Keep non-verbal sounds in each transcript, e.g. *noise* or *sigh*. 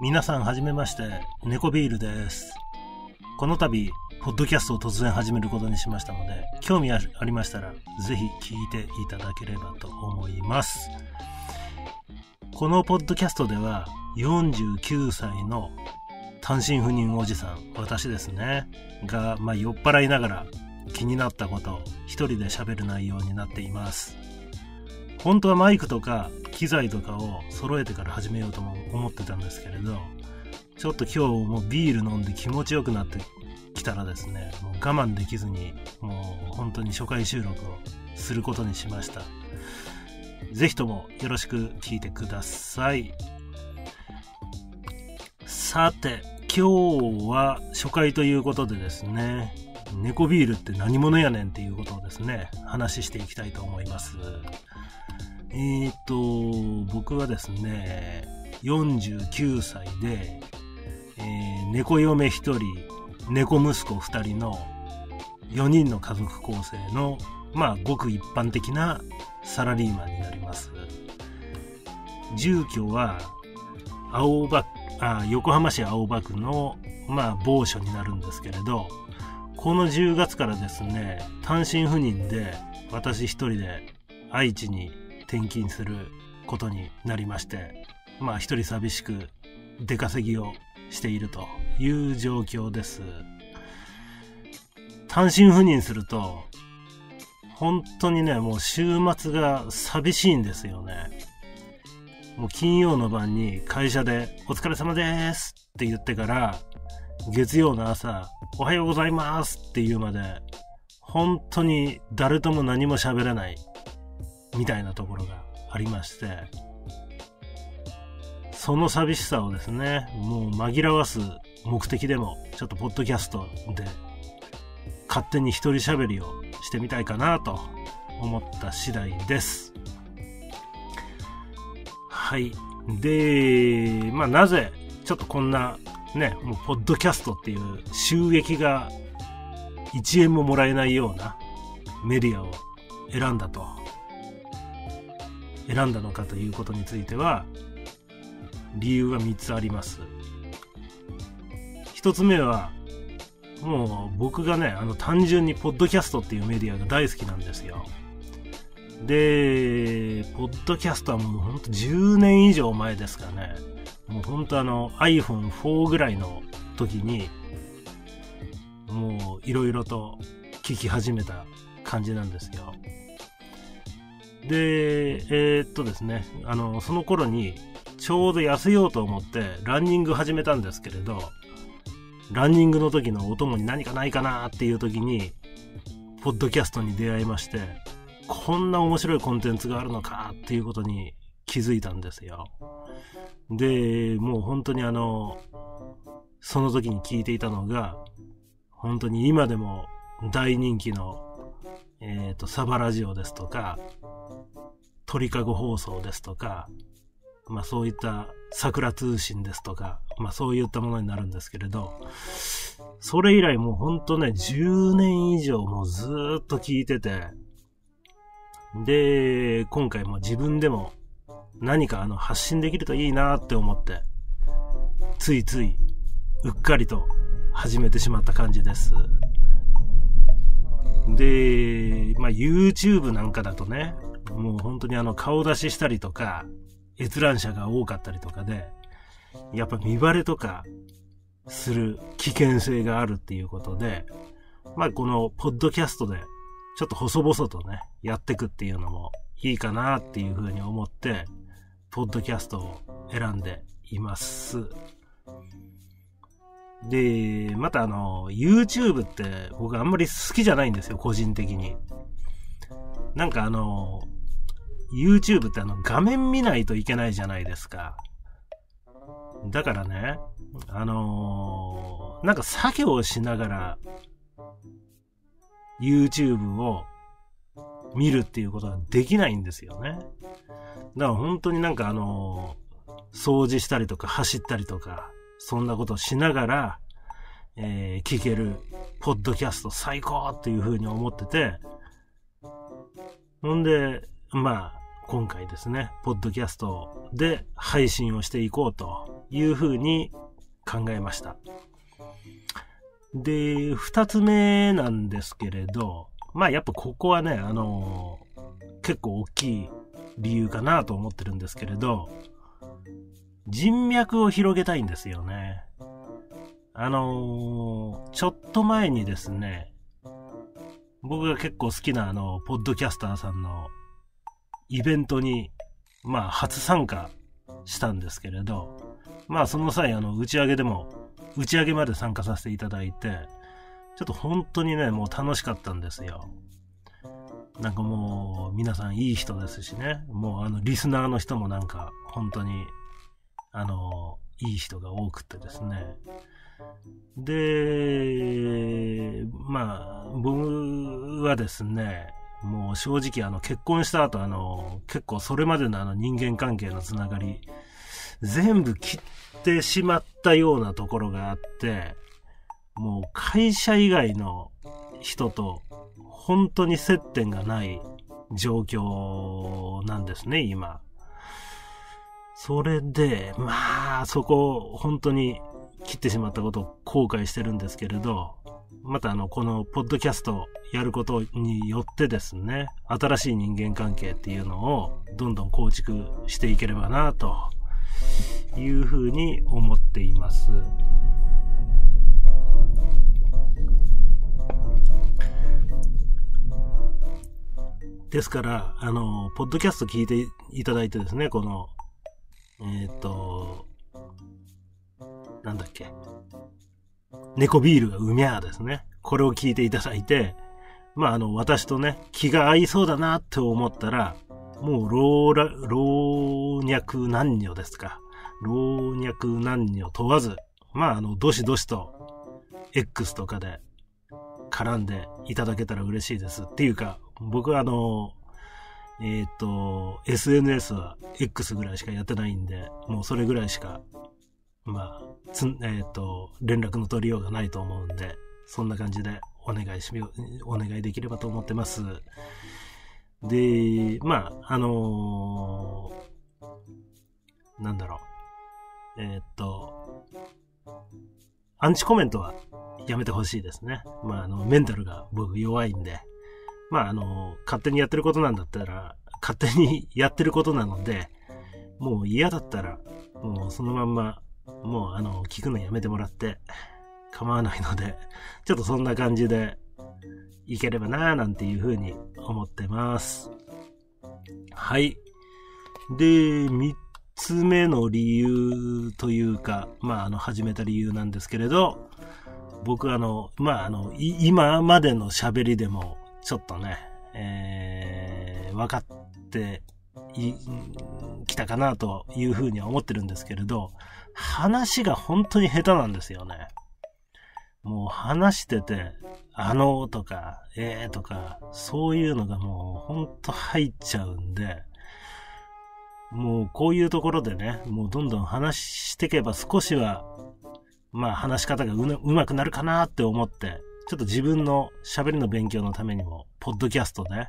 皆さんはじめまして、猫ビールです。この度、ポッドキャストを突然始めることにしましたので、興味ありましたら、ぜひ聞いていただければと思います。このポッドキャストでは、49歳の単身赴任おじさん、私ですね、が、まあ、酔っ払いながら気になったことを一人で喋る内容になっています。本当はマイクとか機材とかを揃えてから始めようとも思ってたんですけれど、ちょっと今日もビール飲んで気持ちよくなってきたらですね、もう我慢できずに、もう本当に初回収録をすることにしました。ぜひともよろしく聞いてください。さて、今日は初回ということでですね、猫ビールって何者やねんっていうことをですね、話していきたいと思います。えーと、僕はですね、49歳で、えー猫嫁1人、猫息子2人の4人の家族構成の、まあ、ごく一般的なサラリーマンになります。住居は、青葉あ横浜市青葉区の、まあ、某所になるんですけれど、この10月からですね、単身赴任で私一人で愛知に転勤することになりまして、まあ一人寂しく出稼ぎをしているという状況です。単身赴任すると、本当にね、もう週末が寂しいんですよね。もう金曜の晩に会社でお疲れ様ですって言ってから、月曜の朝、おはようございますって言うまで、本当に誰とも何も喋れないみたいなところがありまして、その寂しさをですね、もう紛らわす目的でも、ちょっとポッドキャストで勝手に一人喋りをしてみたいかなと思った次第です。はい。で、まあなぜ、ちょっとこんなね、もうポッドキャストっていう収益が1円ももらえないようなメディアを選んだと。選んだのかということについては、理由は3つあります。1つ目は、もう僕がね、あの単純にポッドキャストっていうメディアが大好きなんですよ。で、ポッドキャストはもうほんと10年以上前ですかね。もうほんとあの iPhone4 ぐらいの時に、もういろいろと聞き始めた感じなんですよ。で、えーっとですね、あの、その頃にちょうど痩せようと思ってランニング始めたんですけれど、ランニングの時のお供に何かないかなっていう時に、ポッドキャストに出会いまして、こんな面白いコンテンツがあるのかっていうことに気づいたんですよ。で、もう本当にあの、その時に聞いていたのが、本当に今でも大人気の、えっ、と、サバラジオですとか、鳥かご放送ですとか、まあそういった桜通信ですとか、まあそういったものになるんですけれど、それ以来もうほんとね、10年以上もうずっと聞いてて、で、今回も自分でも何かあの発信できるといいなって思って、ついついうっかりと始めてしまった感じです。で、まあ YouTube なんかだとね、もう本当にあの顔出ししたりとか、閲覧者が多かったりとかで、やっぱ見バレとかする危険性があるっていうことで、まあこのポッドキャストでちょっと細々とね、やっていくっていうのもいいかなっていうふうに思って、ポッドキャストを選んでいます。で、またあの、YouTube って僕あんまり好きじゃないんですよ、個人的に。なんかあの、YouTube ってあの画面見ないといけないじゃないですか。だからね、あのーなんか作業をしながら YouTube を見るっていうことができないんですよね。だから本当になんかあのー掃除したりとか走ったりとか、そんなことをしながら、えー聞けるポッドキャスト最高っていう風に思ってて、ほんで、まあ、今回ですね、ポッドキャストで配信をしていこうというふうに考えました。で、二つ目なんですけれど、まあやっぱここはね、あのー、結構大きい理由かなと思ってるんですけれど、人脈を広げたいんですよね。あのー、ちょっと前にですね、僕が結構好きなあの、ポッドキャスターさんのイベントに、まあ、初参加したんですけれど、まあ、その際、あの、打ち上げでも、打ち上げまで参加させていただいて、ちょっと本当にね、もう楽しかったんですよ。なんかもう、皆さんいい人ですしね、もうあの、リスナーの人もなんか、本当に、あの、いい人が多くてですね。で、まあ、僕はですね、もう正直あの結婚した後あの結構それまでのあの人間関係のつながり全部切ってしまったようなところがあってもう会社以外の人と本当に接点がない状況なんですね、今。それで、まあ、そこ、本当に切ってしまったことを後悔してるんですけれど、またあの、このポッドキャストやることによってですね、新しい人間関係っていうのをどんどん構築していければな、というふうに思っています。ですから、あの、ポッドキャスト聞いていただいてですね、この、えっ、ー、と、なんだっけ。猫ビールがうみゃーですね。これを聞いていただいて、まあ、あの、私とね、気が合いそうだなって思ったら、もう、老老若男女ですか。老若男女問わず、まあ、あの、どしどしと、X とかで絡んでいただけたら嬉しいです。っていうか、僕はあの、えっ、ー、と、SNS は X ぐらいしかやってないんで、もうそれぐらいしかまあ、つ、えっ、ー、と、連絡の取りようがないと思うんで、そんな感じでお願いしみ、お願いできればと思ってます。で、まあ、あのー、なんだろう。えっ、と、アンチコメントはやめてほしいですね。まあ、あの、メンタルが僕弱いんで、まあ、あの、勝手にやってることなんだったら、勝手にやってることなので、もう嫌だったら、もうそのまんまもうあの、聞くのやめてもらって構わないので、*laughs* ちょっとそんな感じでいければなぁなんていうふうに思ってます。はい。で、三つ目の理由というか、まあ、あの、始めた理由なんですけれど、僕あの、まあ、あの、今までの喋りでも、ちょっとね、えー、分かっていきたかなというふうには思ってるんですけれど、話が本当に下手なんですよね。もう話してて、あのとか、ええー、とか、そういうのがもうほんと入っちゃうんで、もうこういうところでね、もうどんどん話していけば少しは、まあ話し方がうまくなるかなって思って、ちょっと自分の喋りの勉強のためにも、ポッドキャストで、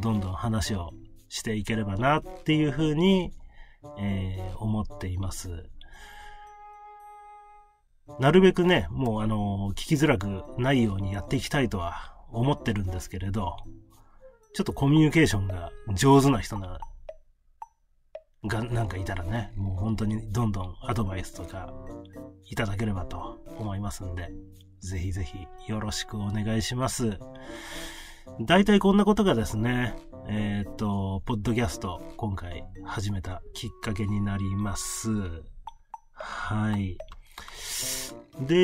どんどん話をしていければなっていうふうに、えー、思っています。なるべくね、もうあの、聞きづらくないようにやっていきたいとは思ってるんですけれど、ちょっとコミュニケーションが上手な人な、が、なんかいたらね、もう本当にどんどんアドバイスとかいただければと思いますんで、ぜひぜひよろしくお願いします。大体こんなことがですね、えっ、と、ポッドキャスト今回始めたきっかけになります。はい。で、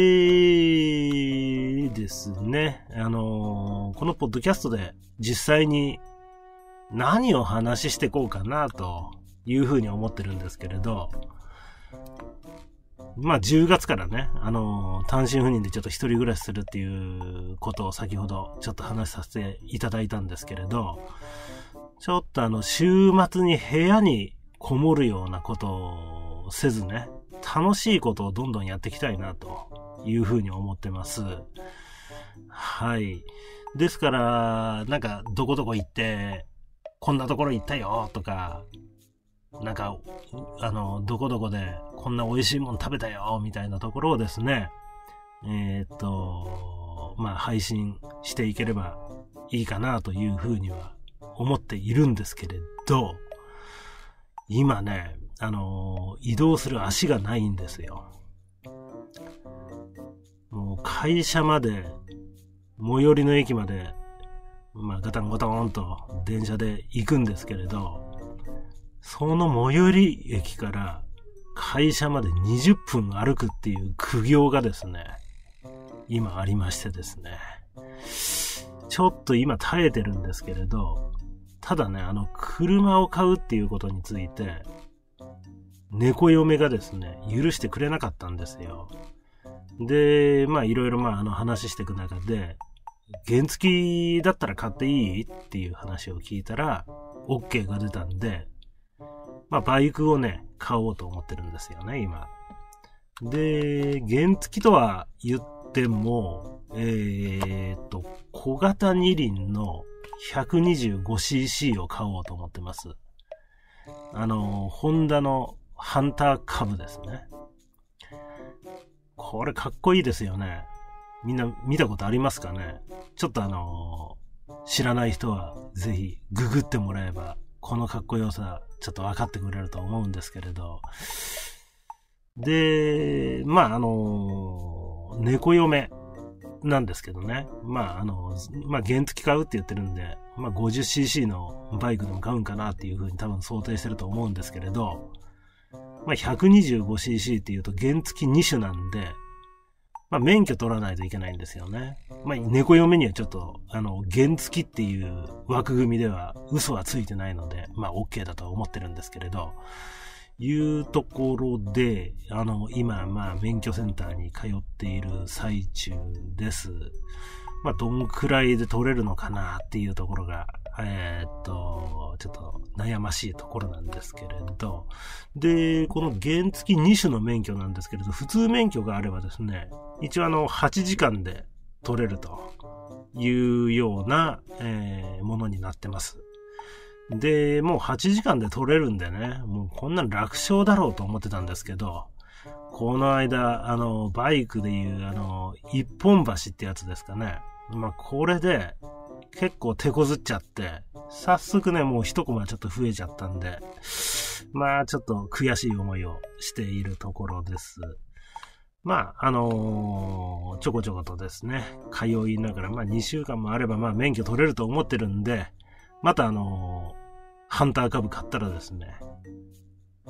ですね、あのー、このポッドキャストで実際に何を話してこうかなというふうに思ってるんですけれど、まあ10月からね、あのー、単身赴任でちょっと一人暮らしするっていうことを先ほどちょっと話させていただいたんですけれど、ちょっとあの週末に部屋にこもるようなことをせずね、楽しいことをどんどんやっていきたいなというふうに思ってます。はい。ですから、なんか、どこどこ行って、こんなところ行ったよとか、なんか、あの、どこどこでこんな美味しいもん食べたよみたいなところをですね、えー、っと、まあ配信していければいいかなというふうには思っているんですけれど、今ね、あの、移動する足がないんですよ。もう会社まで、最寄りの駅まで、まあガタンゴトンと電車で行くんですけれど、その最寄り駅から会社まで20分歩くっていう苦行がですね、今ありましてですね。ちょっと今耐えてるんですけれど、ただね、あの、車を買うっていうことについて、猫嫁がですね、許してくれなかったんですよ。で、まあいろいろまああの話していく中で、原付きだったら買っていいっていう話を聞いたら、OK が出たんで、まあバイクをね、買おうと思ってるんですよね、今。で、原付きとは言っても、えー、っと、小型二輪の 125cc を買おうと思ってます。あの、ホンダのハンター株ですね。これかっこいいですよね。みんな見たことありますかね？ちょっとあの知らない人はぜひググってもらえば、このかっこよさ、ちょっと分かってくれると思うんですけれど。で、まあ、あの猫嫁なんですけどね。まあ、あの、まあ、原付買うって言ってるんで、まあ、50cc のバイクでも買うんかなっていうふうに多分想定してると思うんですけれど、まあ、125cc っていうと原付2種なんで、まあ、免許取らないといけないんですよね。まあ、猫嫁にはちょっと、あの、原付っていう枠組みでは嘘はついてないので、まあ、OK だとは思ってるんですけれど、いうところで、あの、今、まあ、免許センターに通っている最中です。まあ、どんくらいで取れるのかなっていうところが、えー、っと、ちょっと悩ましいところなんですけれど、で、この原付2種の免許なんですけれど、普通免許があればですね、一応あの、8時間で取れるというような、えー、ものになってます。で、もう8時間で取れるんでね、もうこんな楽勝だろうと思ってたんですけど、この間、あの、バイクでいう、あの、一本橋ってやつですかね。まあ、これで、結構手こずっちゃって、早速ね、もう一コマちょっと増えちゃったんで、まあ、ちょっと悔しい思いをしているところです。まあ、あのー、ちょこちょことですね、通いながら、まあ2週間もあれば、まあ免許取れると思ってるんで、またあのー、ハンター株買ったらですね、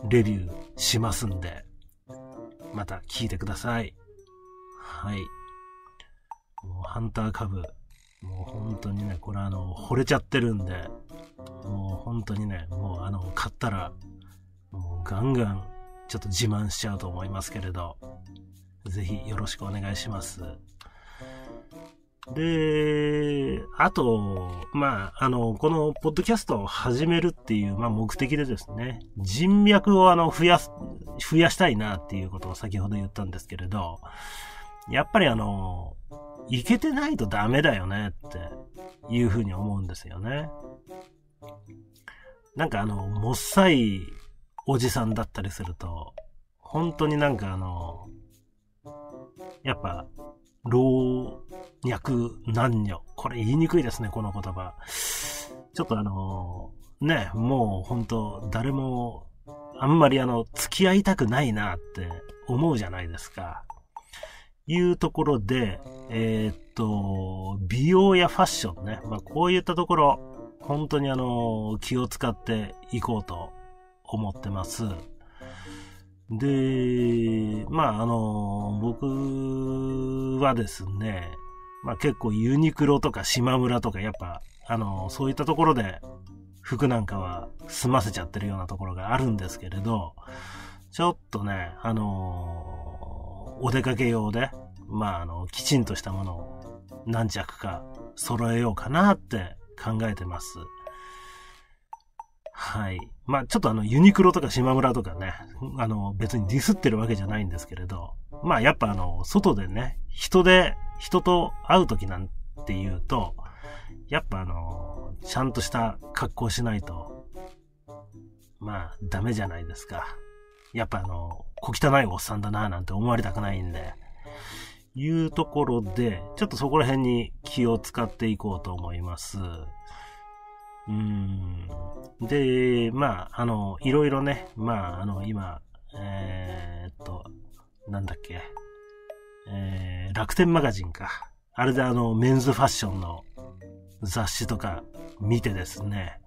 レビューしますんで、また聞いてください。はい。もうハンター株、もう本当にね、これあの、惚れちゃってるんで、もう本当にね、もうあの、買ったら、もうガンガン、ちょっと自慢しちゃうと思いますけれど、ぜひよろしくお願いします。で、あと、まあ、あの、このポッドキャストを始めるっていう、まあ、目的でですね、人脈をあの、増やす、増やしたいなっていうことを先ほど言ったんですけれど、やっぱりあの、いけてないとダメだよねっていうふうに思うんですよね。なんかあの、もっさいおじさんだったりすると、本当になんかあの、やっぱ、老若男女。これ言いにくいですね、この言葉。ちょっとあのね、もう本当誰も、あんまりあの、付き合いたくないなって思うじゃないですか。いうところで、えー、っと、美容やファッションね。まあ、こういったところ、本当にあの、気を使っていこうと思ってます。で、まあ、あの、僕はですね、まあ結構ユニクロとか島村とかやっぱ、あの、そういったところで服なんかは済ませちゃってるようなところがあるんですけれど、ちょっとね、あの、お出かけ用で、まあ、あの、きちんとしたものを何着か揃えようかなって考えてます。はい。まあちょっとあのユニクロとか島村とかね、あの別にディスってるわけじゃないんですけれど、まあやっぱあの外でね、人で、人と会う時なんていうと、やっぱあの、ちゃんとした格好しないと、まあ、ダメじゃないですか。やっぱあの、小汚いおっさんだななんて思われたくないんで、いうところで、ちょっとそこら辺に気を使っていこうと思います。うん。で、まあ、あの、いろいろね、まあ、あの、今、えー、っと、なんだっけ、えー、楽天マガジンか。あれであの、メンズファッションの雑誌とか見てですね、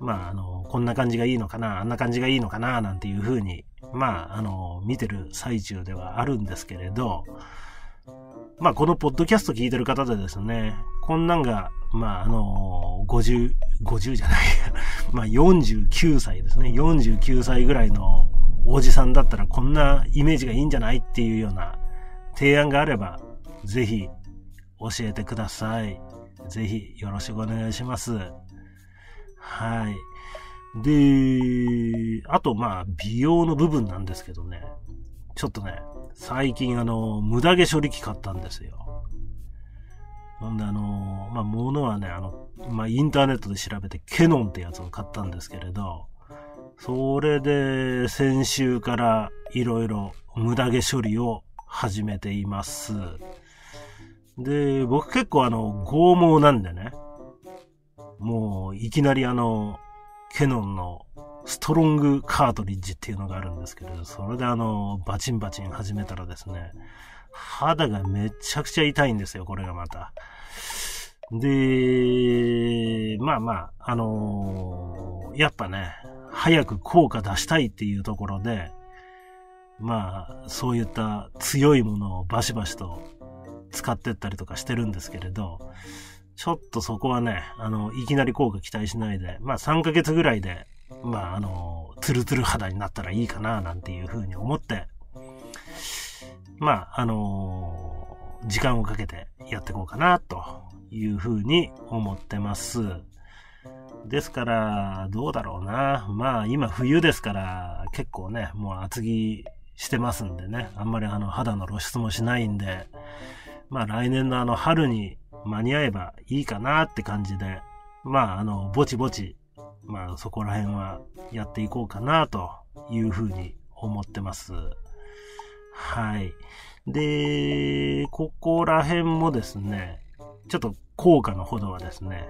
まあ、あの、こんな感じがいいのかな、あんな感じがいいのかな、なんていう風に、まあ、あの、見てる最中ではあるんですけれど、まあ、このポッドキャスト聞いてる方でですね、こんなんが、まあ、あの、50、50じゃない *laughs* まあ、49歳ですね。49歳ぐらいのおじさんだったらこんなイメージがいいんじゃないっていうような提案があれば、ぜひ教えてください。ぜひよろしくお願いします。はい。で、あとまあ美容の部分なんですけどね。ちょっとね、最近あの、無駄毛処理器買ったんですよ。ほんであの、まあ、ものはね、あの、まあ、インターネットで調べてケノンってやつを買ったんですけれど、それで先週からいろいろ無駄毛処理を始めています。で、僕結構あの、剛毛なんでね、もういきなりあの、ケノンのストロングカートリッジっていうのがあるんですけれど、それであの、バチンバチン始めたらですね、肌がめちゃくちゃ痛いんですよ、これがまた。で、まあまあ、あのー、やっぱね、早く効果出したいっていうところで、まあ、そういった強いものをバシバシと使ってったりとかしてるんですけれど、ちょっとそこはね、あの、いきなり効果期待しないで、まあ3ヶ月ぐらいで、まああの、ツルツル肌になったらいいかな、なんていうふうに思って、まあ、あの時間をかけてやっていこうかな、というふうに思ってます。ですから、どうだろうな。まあ、今冬ですから、結構ね、もう厚着してますんでね、あんまりあの肌の露出もしないんで、まあ来年のあの春に間に合えばいいかなって感じで、まああの、ぼちぼち、まあそこら辺はやっていこうかなというふうに思ってます。はい。で、ここら辺もですね、ちょっと効果のほどはですね、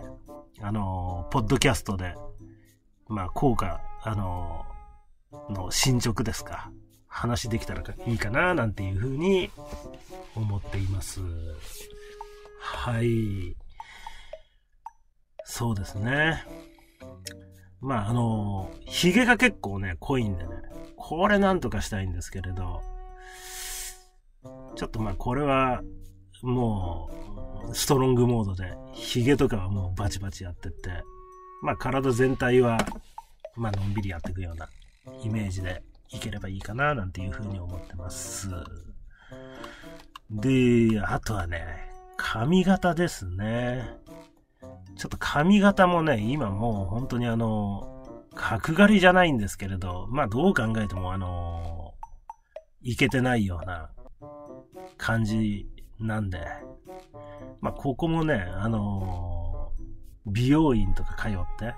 あの、ポッドキャストで、まあ効果、あの、の進捗ですか。話できたらいいかな、なんていうふうに思っています。はい。そうですね。まあ、あの、髭が結構ね、濃いんでね、これなんとかしたいんですけれど、ちょっとまあ、これは、もう、ストロングモードで、髭とかはもうバチバチやってって、まあ、体全体は、まあ、のんびりやっていくようなイメージでいければいいかな、なんていうふうに思ってます。で、あとはね、髪型ですね。ちょっと髪型もね、今もう本当にあの、角刈りじゃないんですけれど、まあどう考えてもあの、いけてないような感じなんで、まあここもね、あの、美容院とか通って、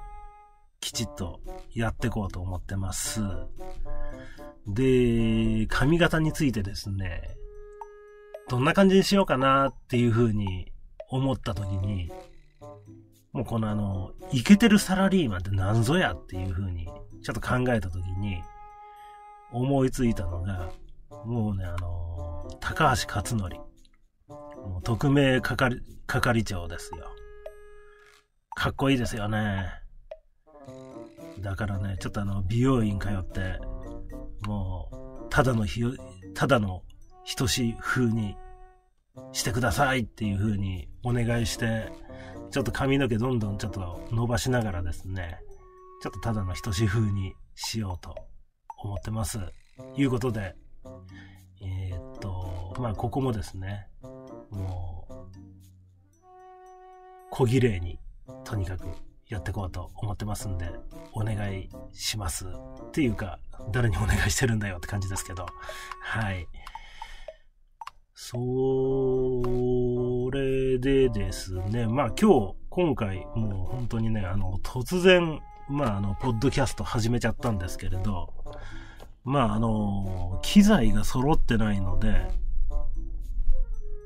きちっとやっていこうと思ってます。で、髪型についてですね、どんな感じにしようかなっていう風に思った時に、もうこのあの、イケてるサラリーマンって何ぞやっていう風にちょっと考えた時に思いついたのが、もうね、あの、高橋克典。もう特命係、係長ですよ。かっこいいですよね。だからね、ちょっとあの、美容院通って、もう、ただのひよ、ただの等しい風にしてくださいっていう風にお願いして、ちょっと髪の毛どんどんちょっと伸ばしながらですね、ちょっとただの等しい風にしようと思ってます。いうことで、えー、っと、まあ、ここもですね、もう、小綺麗に、とにかくやっていこうと思ってますんで、お願いします。っていうか、誰にお願いしてるんだよって感じですけど、はい。それでですね、まあ今日、今回、もう本当にね、あの、突然、まああの、ポッドキャスト始めちゃったんですけれど、まああの、機材が揃ってないので、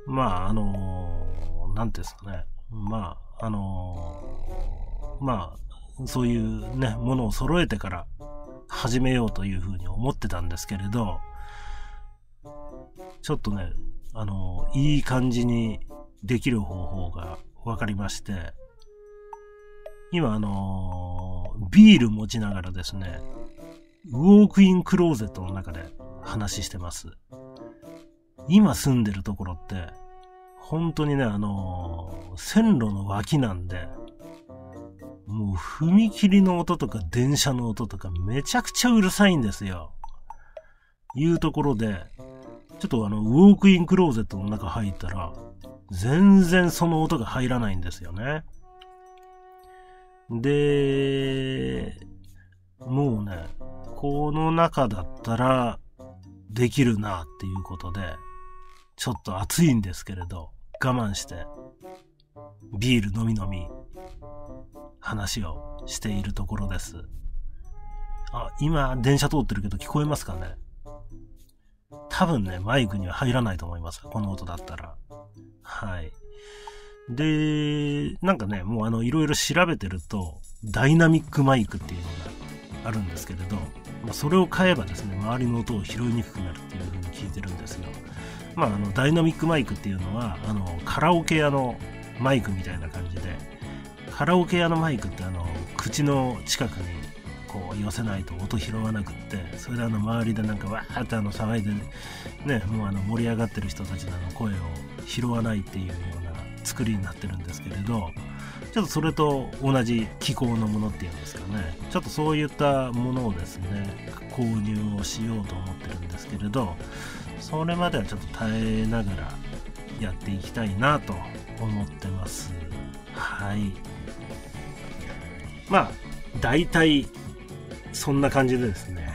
まああの、なんていうんですかね、まああの、まあ、そういうね、ものを揃えてから始めようというふうに思ってたんですけれど、ちょっとね、あの、いい感じにできる方法が分かりまして、今あのビール持ちながらですね、ウォークインクローゼットの中で話してます。今住んでるところって、本当にね、あの線路の脇なんで、もう踏切の音とか電車の音とかめちゃくちゃうるさいんですよ。いうところで、ちょっとあの、ウォークインクローゼットの中入ったら、全然その音が入らないんですよね。で、もうね、この中だったらできるなっていうことで、ちょっと暑いんですけれど、我慢して、ビール飲み飲み、話をしているところです。あ、今、電車通ってるけど聞こえますかね？多分ね、マイクには入らないと思います。この音だったら。はい。で、なんかね、もうあの、いろいろ調べてると、ダイナミックマイクっていうのがあるんですけれど、まあ、それを買えばですね、周りの音を拾いにくくなるっていう風に聞いてるんですよ。まあ、あの、ダイナミックマイクっていうのは、あの、カラオケ屋のマイクみたいな感じで、カラオケ屋のマイクってあの、口の近くにこう寄せないと音拾わなくってそれであの周りでなんかわーってあの騒いでねもうあの盛り上がってる人たちの声を拾わないっていうような作りになってるんですけれどちょっとそれと同じ気候のものっていうんですかね。ちょっとそういったものをですね購入をしようと思ってるんですけれどそれまではちょっと耐えながらやっていきたいなと思ってます。はい。まあ大体そんな感じでですね、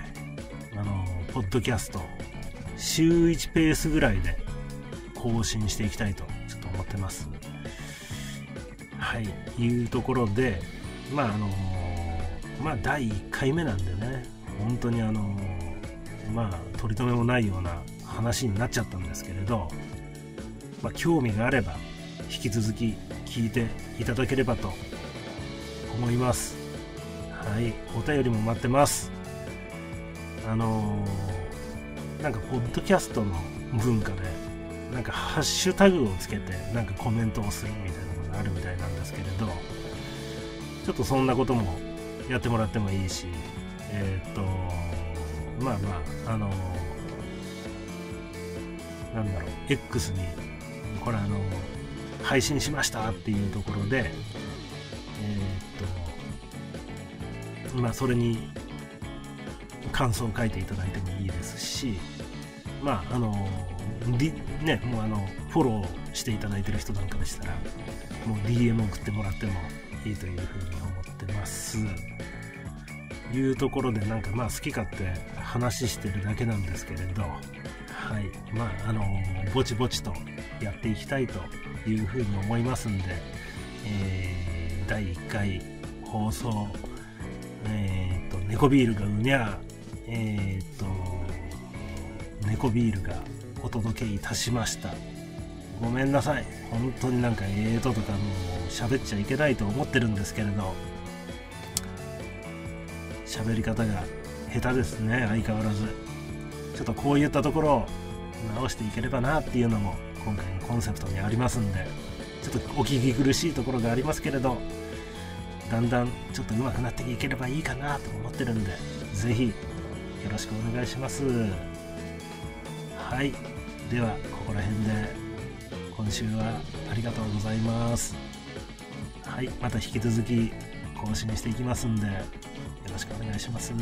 あの、ポッドキャスト、週1ペースぐらいで更新していきたいと、ちょっと思ってます。はい、いうところで、まあ、あの、まあ、第1回目なんでね、本当にあの、まあ、取り留めもないような話になっちゃったんですけれど、まあ、興味があれば、引き続き聞いていただければと思います。はい、お便りも待ってます。あのー、なんか、ポッドキャストの文化で、なんか、ハッシュタグをつけて、なんかコメントをするみたいなのがあるみたいなんですけれど、ちょっとそんなこともやってもらってもいいし、えー、と、まあまあ、あのー、なんだろう、X に、これあの配信しましたっていうところで、まあ、それに感想を書いていただいてもいいですし、まあ、あの、ね、もうあの、フォローしていただいてる人なんかでしたら、もう DM 送ってもらってもいいというふうに思ってます。いうところで、なんかまあ好き勝手話してるだけなんですけれど、はい。まあ、あの、ぼちぼちとやっていきたいというふうに思いますんで、えー、第1回放送えっ、ー、と、猫ビールがうにゃえっ、ー、と、猫ビールがお届けいたしました。ごめんなさい。本当になんかええととかもう喋っちゃいけないと思ってるんですけれど、喋り方が下手ですね、相変わらず。ちょっとこういったところを直していければなっていうのも今回のコンセプトにありますんで、ちょっとお聞き苦しいところがありますけれど、だんだんちょっと上手くなっていければいいかなと思ってるんで、是非よろしくお願いします。はい。では、ここら辺で今週はありがとうございます。はい。また引き続き更新していきますんで、よろしくお願いします。